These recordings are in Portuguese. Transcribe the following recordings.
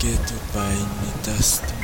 get to buy me dust.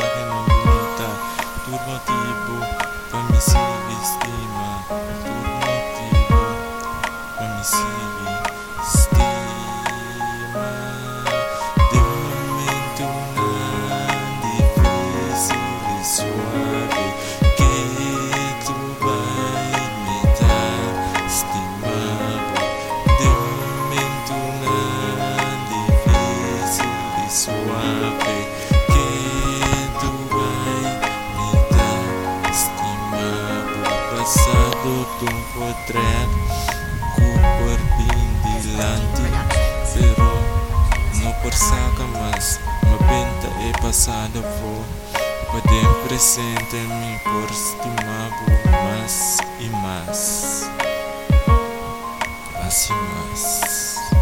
saga nominata Turbo TV, poi mi si vestiva Putun potre cu vorbim dilanti Pero no por saca mas Ma penta é passada vou Podem presente me por estimavo Mas e mas Mas e mas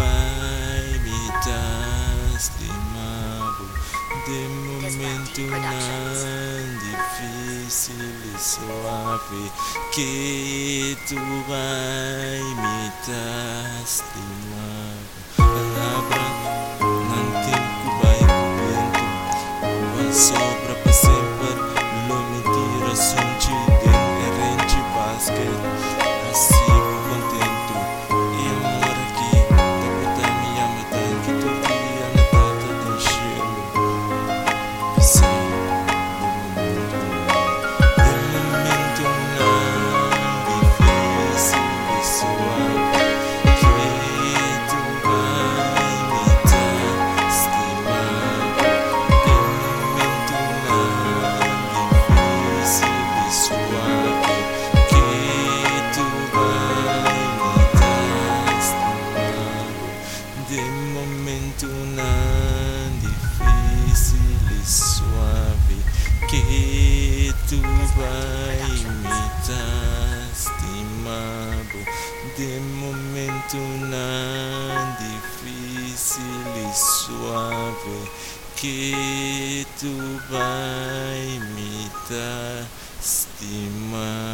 vai me das de mago de momento não difícil e suave que tu vai me das de tu vai me estimado de momento não difícil e suave que tu vai me estimado